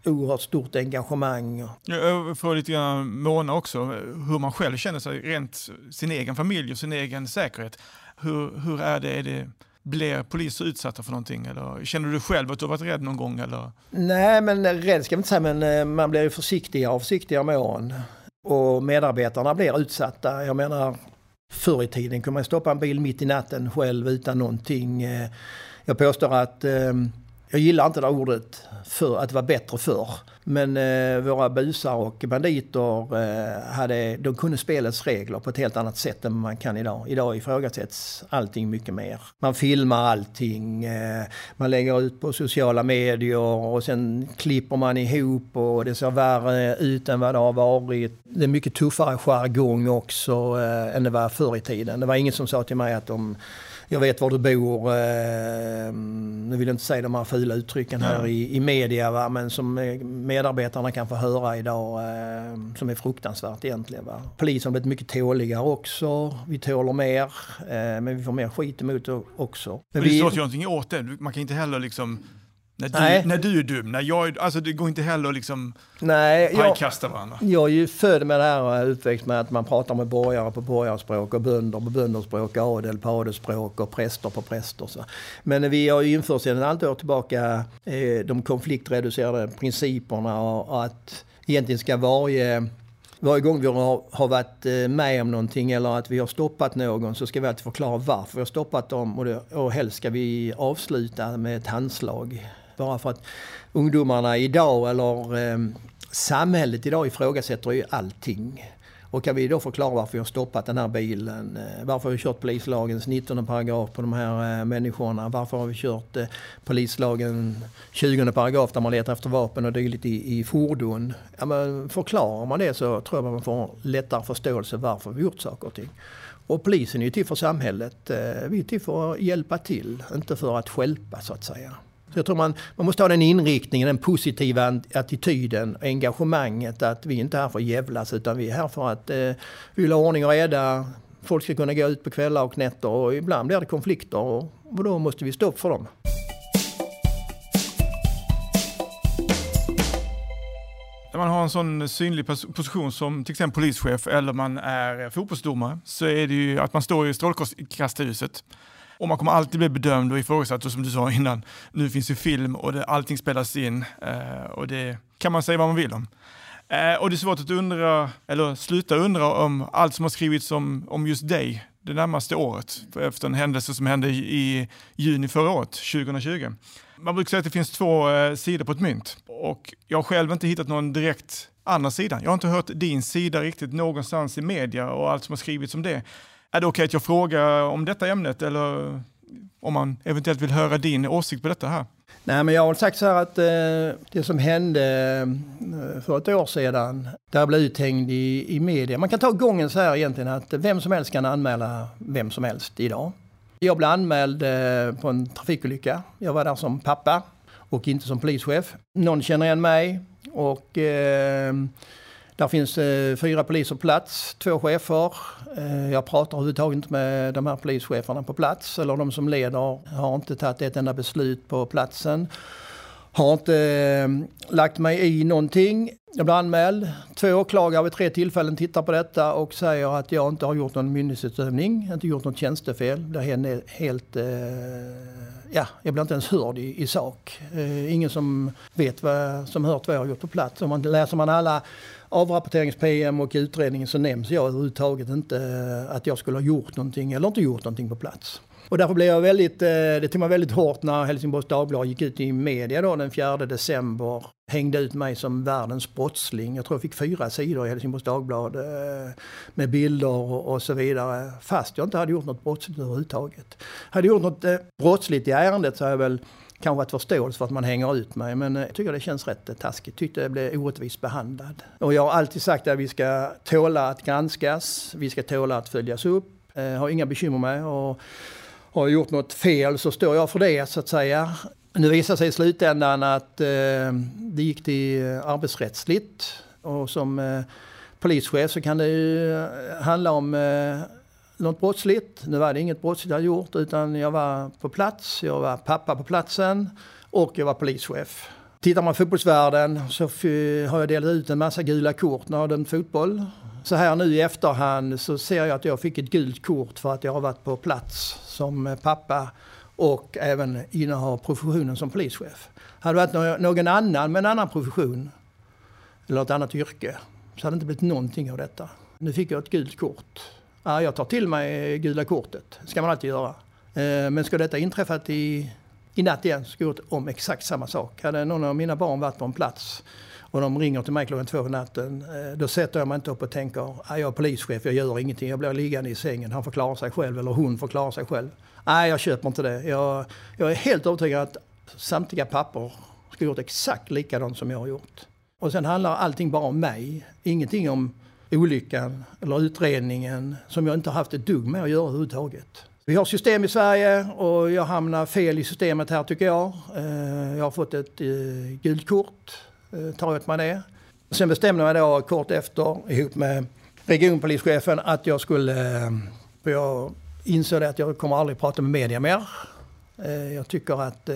oerhört stort engagemang. Jag får lite grann måna också hur man själv känner sig, rent sin egen familj och sin egen säkerhet. Hur, hur är det? Är det blir poliser utsatta för någonting? Eller känner du själv att du varit rädd någon gång? Eller? Nej, men rädd ska man inte säga, men eh, man blir försiktigare och försiktigare med åren. Och medarbetarna blir utsatta. Jag menar, Förr i tiden kunde man stoppa en bil mitt i natten själv utan någonting. Eh, jag påstår att eh, jag gillar inte det ordet för att det var bättre förr. Men eh, våra busar och banditer eh, hade, de kunde spelets regler på ett helt annat sätt än man kan idag. Idag ifrågasätts allting mycket mer. Man filmar allting, eh, man lägger ut på sociala medier och sen klipper man ihop och det ser värre ut än vad det har varit. Det är mycket tuffare jargong också eh, än det var förr i tiden. Det var ingen som sa till mig att de jag vet var du bor. Eh, nu vill jag inte säga de här fula uttrycken här i, i media, va? men som medarbetarna kan få höra idag, eh, som är fruktansvärt egentligen. Va? Polisen har blivit mycket tåligare också. Vi tåler mer, eh, men vi får mer skit emot också. Men, men det vi... ju någonting åt det. Man kan inte heller liksom när du, Nej. när du är dum, när jag, alltså det går inte heller att liksom Nej, pajkasta varandra. Jag är ju född med det här och uppväxt med att man pratar med borgare på borgarspråk och bönder på bönderspråk, adel på adelspråk och präster på präster. Så. Men vi har ju infört sedan ett antal år tillbaka eh, de konfliktreducerade principerna och att egentligen ska varje varje gång vi har, har varit eh, med om någonting eller att vi har stoppat någon så ska vi alltid förklara varför vi har stoppat dem och, det, och helst ska vi avsluta med ett handslag. Bara för att ungdomarna idag, eller eh, samhället idag ifrågasätter ju allting. Och kan vi då förklara varför vi har stoppat den här bilen? Eh, varför har vi kört polislagens 19 paragraf på de här eh, människorna? Varför har vi kört eh, polislagen 20 paragraf där man letar efter vapen och dylikt i, i fordon? Ja, men förklarar man det så tror jag man får lättare förståelse varför vi gjort saker och ting. Och polisen är ju till för samhället. Vi är till för att hjälpa till, inte för att skälpa så att säga. Så jag tror man, man måste ha den inriktningen, den positiva attityden, engagemanget att vi inte är här för att jävlas utan vi är här för att eh, vi vill ha ordning och reda. Folk ska kunna gå ut på kvällar och nätter och ibland blir det konflikter och, och då måste vi stå upp för dem. När man har en sån synlig position som till exempel polischef eller man är fotbollsdomare så är det ju att man står i strålkastarljuset. Och man kommer alltid bli bedömd och ifrågasatt och som du sa innan, nu finns ju film och det, allting spelas in eh, och det kan man säga vad man vill om. Eh, och det är svårt att undra, eller sluta undra om allt som har skrivits om, om just dig det närmaste året efter en händelse som hände i, i juni förra året, 2020. Man brukar säga att det finns två eh, sidor på ett mynt och jag har själv inte hittat någon direkt andra sida. Jag har inte hört din sida riktigt någonstans i media och allt som har skrivits om det. Är det okej okay att jag frågar om detta ämnet eller om man eventuellt vill höra din åsikt på detta här? Nej, men jag har sagt så här att eh, det som hände eh, för ett år sedan, där jag blev uthängd i, i media. Man kan ta gången så här egentligen att vem som helst kan anmäla vem som helst idag. Jag blev anmäld eh, på en trafikolycka. Jag var där som pappa och inte som polischef. Någon känner igen mig och eh, där finns eh, fyra poliser på plats, två chefer. Eh, jag pratar överhuvudtaget inte med de här polischeferna på plats eller de som leder har inte tagit ett enda beslut på platsen. Har inte eh, lagt mig i någonting. Jag blir anmäld. Två åklagare vid tre tillfällen tittar på detta och säger att jag inte har gjort någon myndighetsutövning, inte gjort något tjänstefel. Det är helt... Eh, ja, jag blir inte ens hörd i, i sak. Eh, ingen som vet vad som hört vad jag har gjort på plats. Om man, läser man alla avrapporterings-PM och utredningen så nämns jag överhuvudtaget inte eh, att jag skulle ha gjort någonting eller inte gjort någonting på plats. Och därför blev jag väldigt, eh, det tog mig väldigt hårt när Helsingborgs Dagblad gick ut i media då den 4 december. Hängde ut mig som världens brottsling. Jag tror jag fick fyra sidor i Helsingborgs Dagblad eh, med bilder och så vidare. Fast jag inte hade gjort något brottsligt överhuvudtaget. Hade jag gjort något brottsligt i ärendet så hade jag väl kanske att förståelse för att man hänger ut mig. Men jag tycker det känns rätt eh, taskigt. Tyckte jag blev orättvist behandlad. Och jag har alltid sagt att vi ska tåla att granskas. Vi ska tåla att följas upp. Jag har inga bekymmer med. Och har jag gjort något fel så står jag för det så att säga. Nu visar sig i slutändan att eh, det gick till arbetsrättsligt. Och som eh, polischef så kan det ju handla om eh, något brottsligt. Nu var det inget brottsligt jag gjort utan jag var på plats, jag var pappa på platsen och jag var polischef. Tittar man fotbollsvärlden så har jag delat ut en massa gula kort när jag har dömt fotboll. Så här nu i efterhand så ser jag att jag fick ett gult kort för att jag har varit på plats som pappa och även innehar professionen som polischef. Hade det varit någon annan med en annan profession eller ett annat yrke så hade det inte blivit någonting av detta. Nu fick jag ett gult kort. Ja, jag tar till mig gula kortet. Ska man alltid göra. Eh, men ska detta inträffat i, i natt igen så ska jag om exakt samma sak. Hade någon av mina barn varit på en plats och de ringer till mig klockan två på natten. Eh, då sätter jag mig inte upp och tänker ah, jag är polischef, jag gör ingenting. Jag blir liggande i sängen, han får klara sig själv eller hon får klara sig själv. Nej, jag köper inte det. Jag, jag är helt övertygad att samtliga pappor ska gjort exakt likadant som jag har gjort. Och sen handlar allting bara om mig. Ingenting om olyckan eller utredningen som jag inte har haft ett dugg med att göra överhuvudtaget. Vi har system i Sverige och jag hamnar fel i systemet här tycker jag. Eh, jag har fått ett eh, gult kort, eh, tar åt mig det. Sen bestämde jag mig då kort efter ihop med regionpolischefen att jag skulle... För jag insåg att jag kommer aldrig prata med media mer. Jag tycker att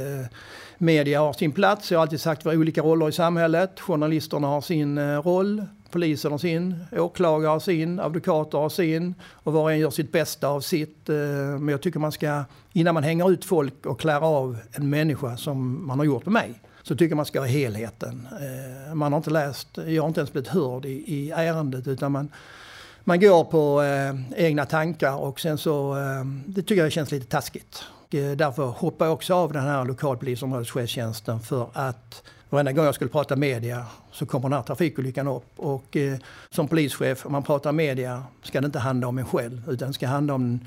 media har sin plats. Jag har alltid sagt att vi har olika roller i samhället. Journalisterna har sin roll polisen har sin, åklagare har sin, advokater har sin och var och en gör sitt bästa av sitt. Eh, men jag tycker man ska, innan man hänger ut folk och klär av en människa som man har gjort med mig, så tycker man ska ha helheten. Eh, man har inte läst, jag har inte ens blivit hörd i, i ärendet utan man, man går på eh, egna tankar och sen så, eh, det tycker jag känns lite taskigt. Och, eh, därför hoppar jag också av den här lokalpolisområdeschefstjänsten för att Varenda gång jag skulle prata media så kommer den här trafikolyckan upp. Och eh, som polischef, om man pratar media, ska det inte handla om en själv. Utan det ska handla om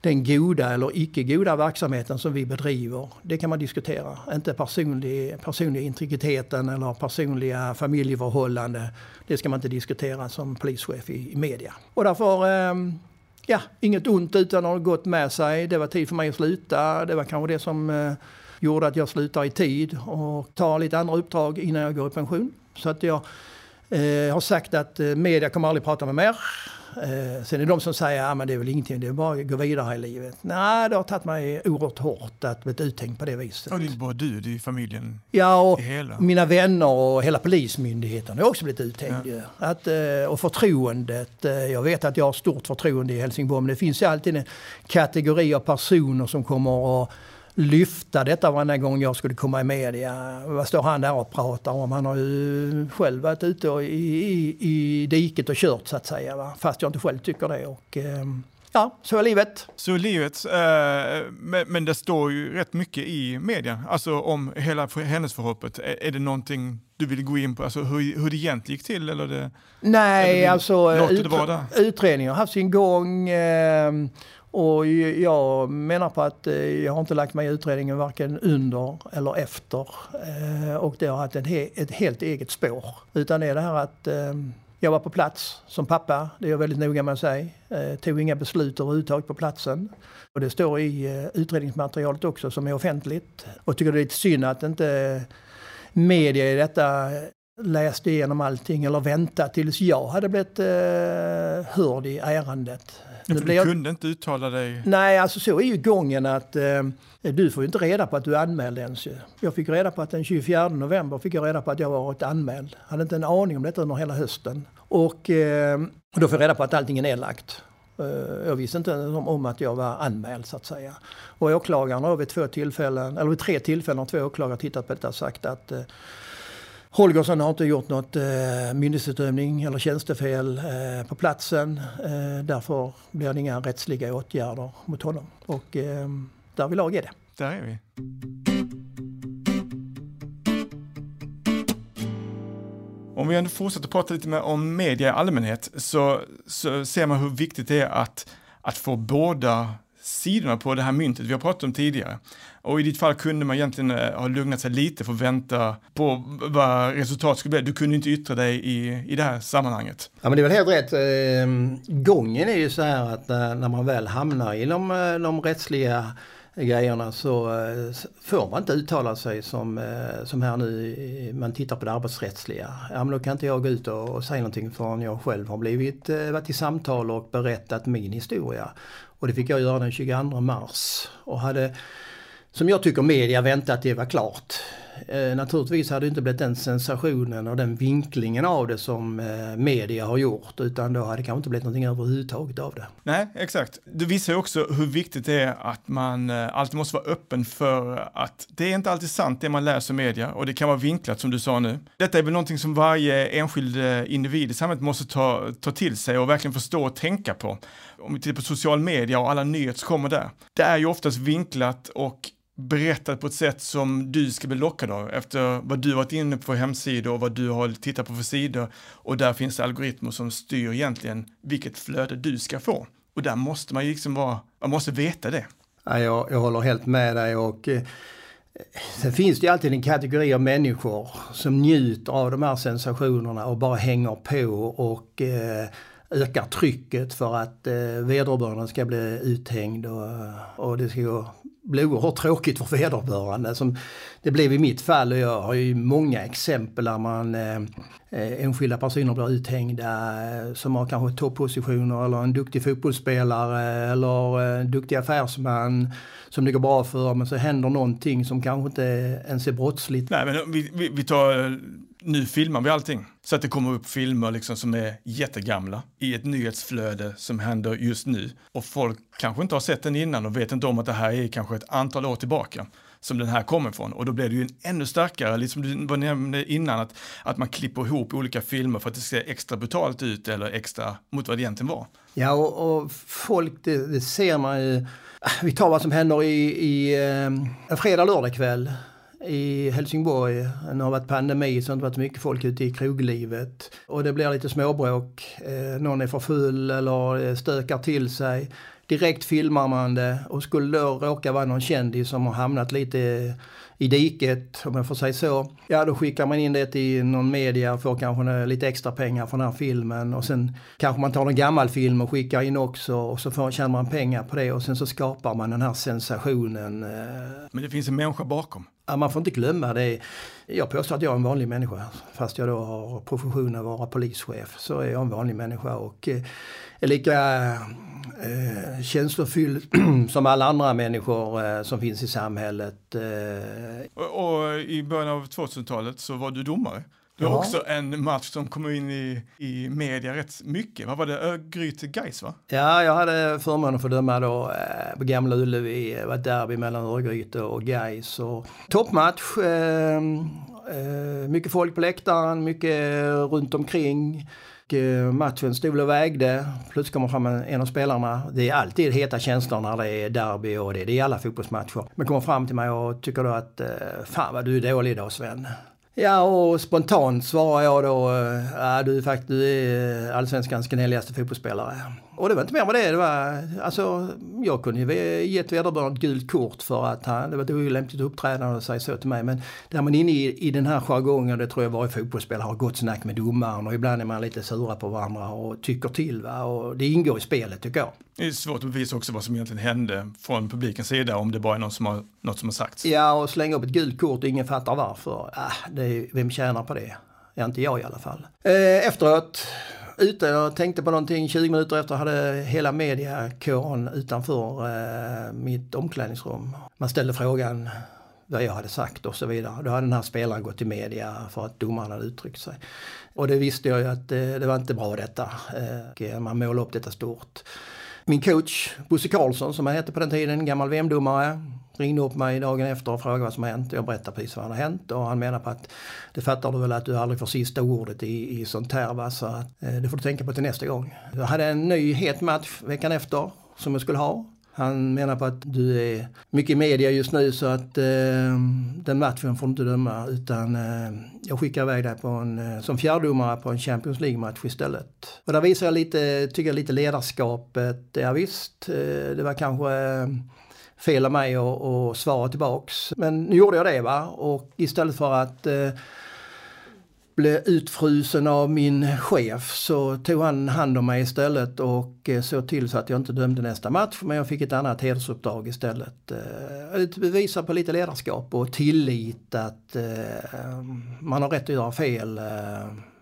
den goda eller icke goda verksamheten som vi bedriver. Det kan man diskutera. Inte personlig, personliga integriteten eller personliga familjeförhållanden. Det ska man inte diskutera som polischef i, i media. Och därför eh, ja, inget ont utan har gått med sig. Det var tid för mig att sluta. Det var kanske det som eh, gjorde att jag slutar i tid och tar lite andra uppdrag innan jag går i pension. Så att jag eh, har sagt att eh, media kommer aldrig prata med mer. Eh, sen är det de som säger att ah, men det är väl ingenting, det är bara att gå vidare i livet. Nej, det har tagit mig oerhört hårt att bli uttänkt på det viset. Och det är inte bara du, det är familjen Ja, och mina vänner och hela Polismyndigheten har också blivit uthängd. Ja. Att, eh, och förtroendet, eh, jag vet att jag har stort förtroende i Helsingborg men det finns ju alltid en kategori av personer som kommer att lyfta detta varenda gång jag skulle komma i media. Vad står han där och pratar om? Han har ju själv varit ute i, i, i diket och kört så att säga. Va? Fast jag inte själv tycker det. Och, eh, ja, så är livet. Så är livet. Eh, men, men det står ju rätt mycket i media, alltså om hela händelseförloppet. Är, är det någonting du vill gå in på, alltså hur, hur det egentligen gick till? Eller det, Nej, eller alltså utre, utredningen har haft sin gång. Eh, och jag menar på att eh, jag har inte lagt mig i utredningen varken under eller efter. Eh, och det har haft ett helt eget spår. Utan det är det här att eh, jag var på plats som pappa, det är jag väldigt noga med att säga. Tog inga beslut överhuvudtaget på platsen. Och det står i utredningsmaterialet också som är offentligt. Och tycker det är lite synd att inte media i detta läste igenom allting eller väntade tills jag hade blivit hörd i ärendet. För du kunde inte uttala dig? Nej, alltså så är ju gången att eh, du får ju inte reda på att du är anmäld ens. Jag fick reda på att den 24 november fick jag reda på att jag varit anmäld. Jag hade inte en aning om detta under hela hösten. Och eh, då får jag reda på att allting är nedlagt. Eh, jag visste inte om, om att jag var anmäld så att säga. Och åklagaren har vid två tillfällen, eller vid tre tillfällen har två åklagare tittat på detta och sagt att eh, Holgersson har inte gjort något eh, myndighetsutövning eller tjänstefel eh, på platsen. Eh, därför blir det inga rättsliga åtgärder mot honom. Och eh, där vi lag är det. Där är vi. Om vi ändå fortsätter prata lite mer om media i allmänhet så, så ser man hur viktigt det är att, att få båda sidorna på det här myntet vi har pratat om tidigare. Och i ditt fall kunde man egentligen eh, ha lugnat sig lite för att vänta på vad resultatet skulle bli. Du kunde inte yttra dig i, i det här sammanhanget. Ja men det är väl helt rätt. Ehm, gången är ju så här att eh, när man väl hamnar i de, eh, de rättsliga grejerna så eh, får man inte uttala sig som, eh, som här nu, man tittar på det arbetsrättsliga. Ja men då kan inte jag gå ut och, och säga någonting förrän jag själv har blivit, eh, varit i samtal och berättat min historia. Och det fick jag göra den 22 mars. Och hade, som jag tycker media väntat det var klart. Eh, naturligtvis hade det inte blivit den sensationen och den vinklingen av det som eh, media har gjort utan då hade det kanske inte blivit någonting överhuvudtaget av det. Nej, exakt. Det visar ju också hur viktigt det är att man eh, alltid måste vara öppen för att det är inte alltid sant det man läser i media och det kan vara vinklat som du sa nu. Detta är väl någonting som varje enskild eh, individ i samhället måste ta, ta till sig och verkligen förstå och tänka på. Om vi tittar på social media och alla nyheter som kommer där. Det är ju oftast vinklat och berättat på ett sätt som du ska bli lockad av efter vad du varit inne på hemsidor och vad du har tittat på för sidor. Och där finns det algoritmer som styr egentligen vilket flöde du ska få. Och där måste man ju liksom vara, man måste veta det. Ja, jag, jag håller helt med dig och eh, Sen finns det ju alltid en kategori av människor som njuter av de här sensationerna och bara hänger på och eh, ökar trycket för att eh, vederbörande ska bli uthängd och, och det ska gå blev oerhört tråkigt för vederbörande. Som det blev i mitt fall och jag har ju många exempel där man eh, eh enskilda personer blir uthängda eh, som har kanske toppositioner eller en duktig fotbollsspelare eller en duktig affärsman som det går bra för men så händer någonting som kanske inte ens är brottsligt. Nej men vi, vi, vi tar nu filmar vi allting. Så att det kommer upp filmer liksom som är jättegamla i ett nyhetsflöde som händer just nu. Och folk kanske inte har sett den innan och vet inte om att det här är kanske ett antal år tillbaka som den här kommer ifrån. Och då blir det ju en ännu starkare, liksom du var nämnde innan, att, att man klipper ihop olika filmer för att det ska se extra brutalt ut eller extra mot vad det egentligen var. Ja, och, och folk, det, det, ser man ju. Vi tar vad som händer i, i en fredag, lördag kväll i Helsingborg. Det har varit pandemi så det har inte varit mycket folk ute i kroglivet. Och det blir lite småbråk. Eh, någon är för full eller eh, stökar till sig. Direkt filmar man det och skulle då råka vara någon kändis som har hamnat lite i diket, om jag får säga så. Ja, då skickar man in det till någon media och får kanske lite extra pengar för den här filmen. Och sen kanske man tar någon gammal film och skickar in också och så får, tjänar man pengar på det och sen så skapar man den här sensationen. Eh. Men det finns en människa bakom? Ja, man får inte glömma det. Jag påstår att jag är en vanlig människa. Fast jag då har professionen att vara polischef så är jag en vanlig människa och eh, är lika eh, känslofylld som alla andra människor eh, som finns i samhället. Eh. Och, och, i början av 2000-talet så var du domare. Du har ja. också en match som kom in i, i media rätt mycket. Vad var det? Örgryte gais va? Ja, jag hade förmånen att få döma då eh, på Gamla Ullevi. Det var ett derby mellan Örgryte och Gais. Och toppmatch. Eh, eh, mycket folk på läktaren, mycket runt omkring. Eh, matchen stod och vägde. Plötsligt kommer fram en av spelarna. Det är alltid heta känslor när det är derby och det, det är i alla fotbollsmatcher. Men kommer fram till mig och tycker då att eh, fan vad du är dålig idag Sven. Ja, och spontant svarar jag då, eh, ja du, faktiskt, du är eh, allsvenskans gnälligaste fotbollsspelare. Och det var inte mer med det. det var, alltså, jag kunde ju gett vederbörande ett gult kort för att han, det var ett olämpligt uppträdande att säga så till mig. Men där man inne i, i den här jargongen, det tror jag varje fotbollsspelare har gott snack med domaren och ibland är man lite sura på varandra och tycker till. Va? Och det ingår i spelet tycker jag. Det är svårt att bevisa också vad som egentligen hände från publikens sida om det bara är något som har, något som har sagts. Ja, och slänga upp ett gult kort och ingen fattar varför. Ah, det, vem tjänar på det? Ja, inte jag i alla fall. Eh, efteråt ute och tänkte på någonting. 20 minuter efter hade hela mediakåren utanför eh, mitt omklädningsrum. Man ställde frågan vad jag hade sagt och så vidare. Då hade den här spelaren gått till media för att domaren hade uttryckt sig. Och det visste jag ju att eh, det var inte bra detta. Eh, man målade upp detta stort. Min coach Bosse Karlsson som han hette på den tiden, gammal VM-domare, ringde upp mig dagen efter och frågade vad som hänt. Jag berättade precis vad som hade hänt och han menar på att det fattar du väl att du aldrig får sista ordet i, i sånt här va? så att, eh, det får du tänka på till nästa gång. Jag hade en ny het match veckan efter som jag skulle ha han menar på att du är mycket i media just nu så att eh, den matchen får du inte döma utan eh, jag skickar iväg dig på en, eh, som fjärdomare på en Champions League-match istället. Och där visar jag lite, tycker jag lite ledarskapet. Ja, visst, eh, det var kanske eh, fel av mig och svara tillbaks. Men nu gjorde jag det va och istället för att eh, blev utfrusen av min chef så tog han hand om mig istället och eh, såg till så att jag inte dömde nästa match men jag fick ett annat hedersuppdrag istället. Eh, det visar på lite ledarskap och tillit att eh, man har rätt att göra fel. Eh,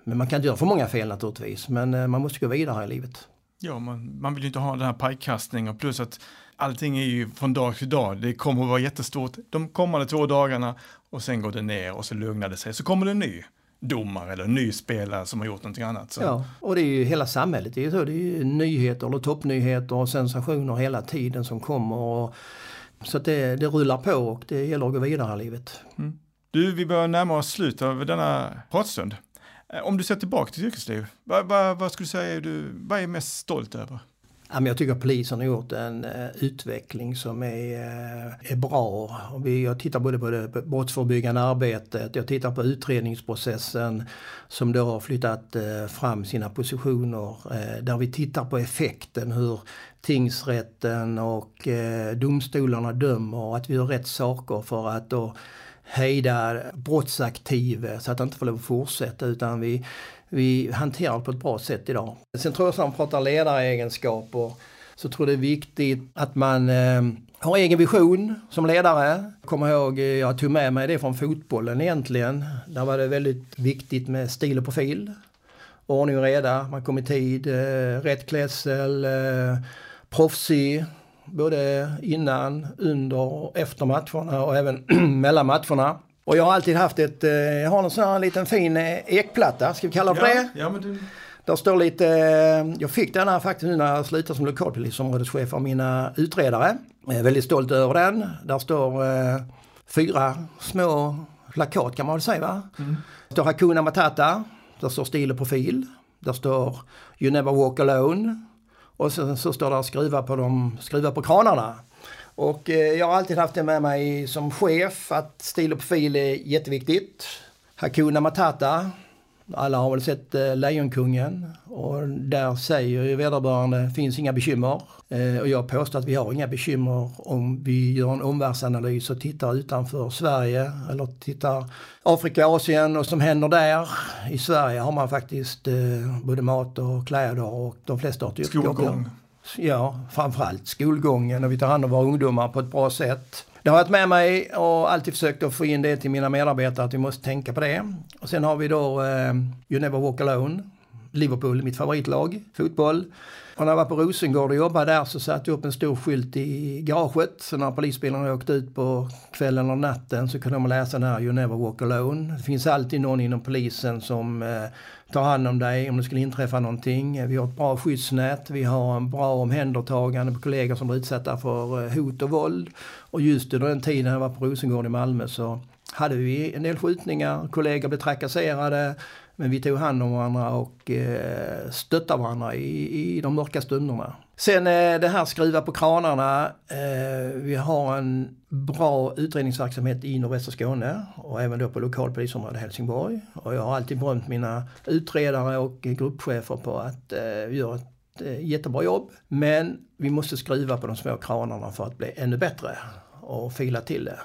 men man kan inte göra för många fel naturligtvis men eh, man måste gå vidare i livet. Ja, man, man vill ju inte ha den här pajkastningen och plus att allting är ju från dag till dag. Det kommer att vara jättestort de kommande två dagarna och sen går det ner och så lugnar det sig. Så kommer det en ny domare eller ny spelare som har gjort någonting annat. Så. Ja, och det är ju hela samhället. Det är så. Det är ju nyheter eller toppnyheter och sensationer hela tiden som kommer. Och, så att det, det rullar på och det gäller att gå vidare i livet. Mm. Du, vi börjar närma oss slutet av denna pratstund. Eh, om du ser tillbaka till yrkesliv, vad, vad, vad skulle du säga är du, vad är mest stolt över? Jag tycker polisen har gjort en eh, utveckling som är, eh, är bra. Jag tittar både på det brottsförebyggande arbetet, jag tittar på utredningsprocessen som då har flyttat eh, fram sina positioner. där vi tittar på effekten, hur tingsrätten och domstolarna dömer och att vi gör rätt saker för att då hejda brottsaktive så att han inte får lov att fortsätta utan vi vi hanterar det på ett bra sätt idag. Sen tror jag som pratar ledaregenskaper så tror jag det är viktigt att man eh, har egen vision som ledare. Kommer ihåg, eh, jag tog med mig det från fotbollen egentligen. Där var det väldigt viktigt med stil och profil. Ordning och reda, man kom i tid, eh, rätt klädsel, eh, proffsig. Både innan, under och efter matcherna och även mellan matcherna. Och jag har alltid haft ett, eh, jag har en sån här liten fin eh, ekplatta, ska vi kalla det för det? Ja, men du... Där står lite, eh, jag fick den här faktiskt nu när jag slutade som lokalpolisområdeschef av mina utredare. Jag är väldigt stolt över den. Där står eh, fyra små plakat kan man väl säga va? Mm. Det står Hakuna Matata, där står stil och profil. Där står You never walk alone. Och sen så står det skruva på, dem, skruva på kranarna. Och eh, jag har alltid haft det med mig som chef att stil och profil är jätteviktigt. Hakuna Matata, alla har väl sett eh, Lejonkungen och där säger ju vederbörande finns inga bekymmer. Eh, och jag påstår att vi har inga bekymmer om vi gör en omvärldsanalys och tittar utanför Sverige eller tittar Afrika, Asien och som händer där. I Sverige har man faktiskt både mat och kläder och de flesta har Skolgång. Ja, framförallt skolgången och vi tar hand om våra ungdomar på ett bra sätt. Det har jag med mig och alltid försökt att få in det till mina medarbetare att vi måste tänka på det. Och sen har vi då eh, You Never Walk Alone, Liverpool, mitt favoritlag, fotboll. Och när jag var på Rosengård och jobbade där så satte jag upp en stor skylt i garaget. Så när polisbilarna åkte ut på kvällen och natten så kunde de läsa den här You never walk alone. Det finns alltid någon inom polisen som eh, tar hand om dig om det skulle inträffa någonting. Vi har ett bra skyddsnät, vi har en bra omhändertagande på kollegor som blir utsatta för eh, hot och våld. Och just under den tiden jag var på Rosengård i Malmö så hade vi en del skjutningar, kollegor blev trakasserade, men vi tog hand om varandra och eh, stöttade varandra i, i de mörka stunderna. Sen eh, det här skruva på kranarna. Eh, vi har en bra utredningsverksamhet i nordvästra Skåne och även då på lokalpolisområdet Helsingborg. Och jag har alltid berömt mina utredare och gruppchefer på att vi gör ett jättebra jobb. Men vi måste skruva på de små kranarna för att bli ännu bättre och fila till det.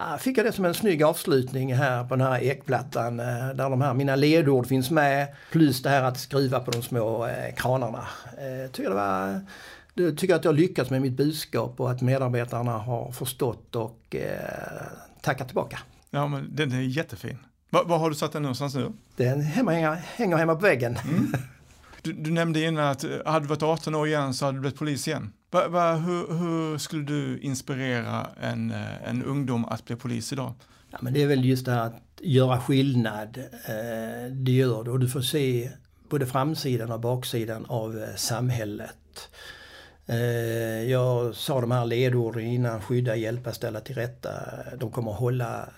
Jag fick jag det som en snygg avslutning här på den här ekplattan eh, där de här, mina ledord finns med. Plus det här att skruva på de små eh, kranarna. Eh, tycker det var, jag tycker att jag lyckats med mitt budskap och att medarbetarna har förstått och tackat tillbaka. Ja, men den är jättefin. Var, var har du satt den någonstans nu? Den hemma, hänger, hänger hemma på väggen. Mm. Du, du, nämnde innan att hade du varit 18 år igen så hade du blivit polis igen. Va, va, hur, hur, skulle du inspirera en, eh, en ungdom att bli polis idag? Ja, men det är väl just det här att göra skillnad. Eh, det gör du och du får se både framsidan och baksidan av eh, samhället. Eh, jag sa de här ledorden innan, skydda, hjälpa, ställa till rätta. De kommer att hålla,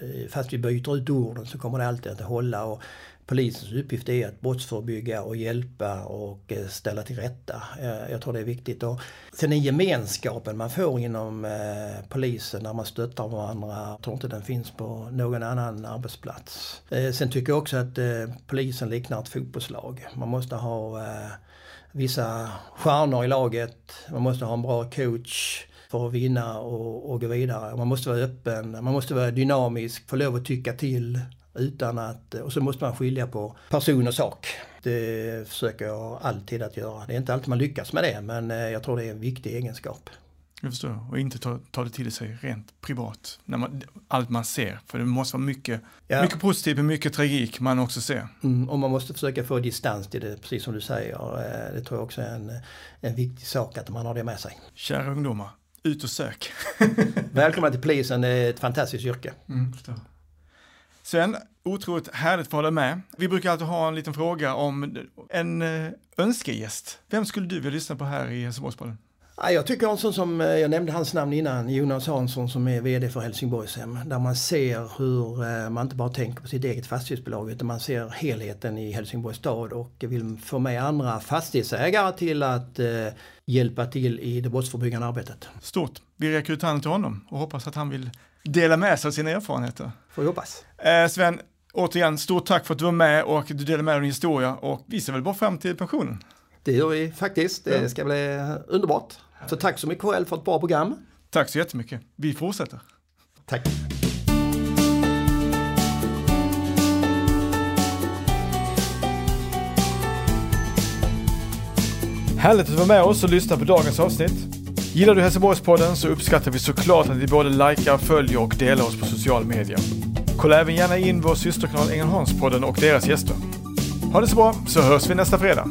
eh, fast vi byter ut orden så kommer det alltid att hålla. Och polisens uppgift är att brottsförebygga och hjälpa och eh, ställa till rätta. Eh, jag tror det är viktigt. Och sen den gemenskapen man får inom eh, polisen när man stöttar varandra. Jag tror inte den finns på någon annan arbetsplats. Sen tycker jag också att polisen liknar ett fotbollslag. Man måste ha vissa stjärnor i laget. Man måste ha en bra coach för att vinna och, och gå vidare. Man måste vara öppen, man måste vara dynamisk, få lov att tycka till. Utan att, och så måste man skilja på person och sak. Det försöker jag alltid att göra. Det är inte alltid man lyckas med det men eh, jag tror det är en viktig egenskap. Jag förstår. Och inte ta, ta det till sig rent privat. När man, allt man ser. För det måste vara mycket, ja. mycket positivt och mycket tragik man också ser. Mm, och man måste försöka få distans till det, precis som du säger. Eh, det tror jag också är en, en viktig sak att man har det med sig. Kära ungdomar, ut och sök. Välkomna till polisen, det är ett fantastiskt yrke. Mm, Sven, otroligt härligt att få hålla med. Vi brukar alltid ha en liten fråga om en eh, önskegäst. Vem skulle du vilja lyssna på här i Helsingborgspodden? Jag tycker en sån som, eh, jag nämnde hans namn innan, Jonas Hansson som är VD för Helsingborgshem. Där man ser hur eh, man inte bara tänker på sitt eget fastighetsbolag utan man ser helheten i Helsingborgs stad och vill få med andra fastighetsägare till att hjälpa till i det brottsförebyggande arbetet. Stort. Vi räcker ut handen till honom och hoppas att han vill dela med sig av sina erfarenheter. Får vi hoppas. Eh, Sven, återigen, stort tack för att du var med och du delade med dig av din historia och vi ser väl bara fram till pensionen. Det gör vi faktiskt. Det ska bli underbart. Så tack så mycket KL för ett bra program. Tack så jättemycket. Vi fortsätter. Tack. Härligt att du var med oss och lyssna på dagens avsnitt. Gillar du Helsingborgspodden så uppskattar vi såklart att ni både likar, följer och delar oss på social media. Kolla även gärna in vår systerkanal Ängelholmspodden och deras gäster. Ha det så bra så hörs vi nästa fredag.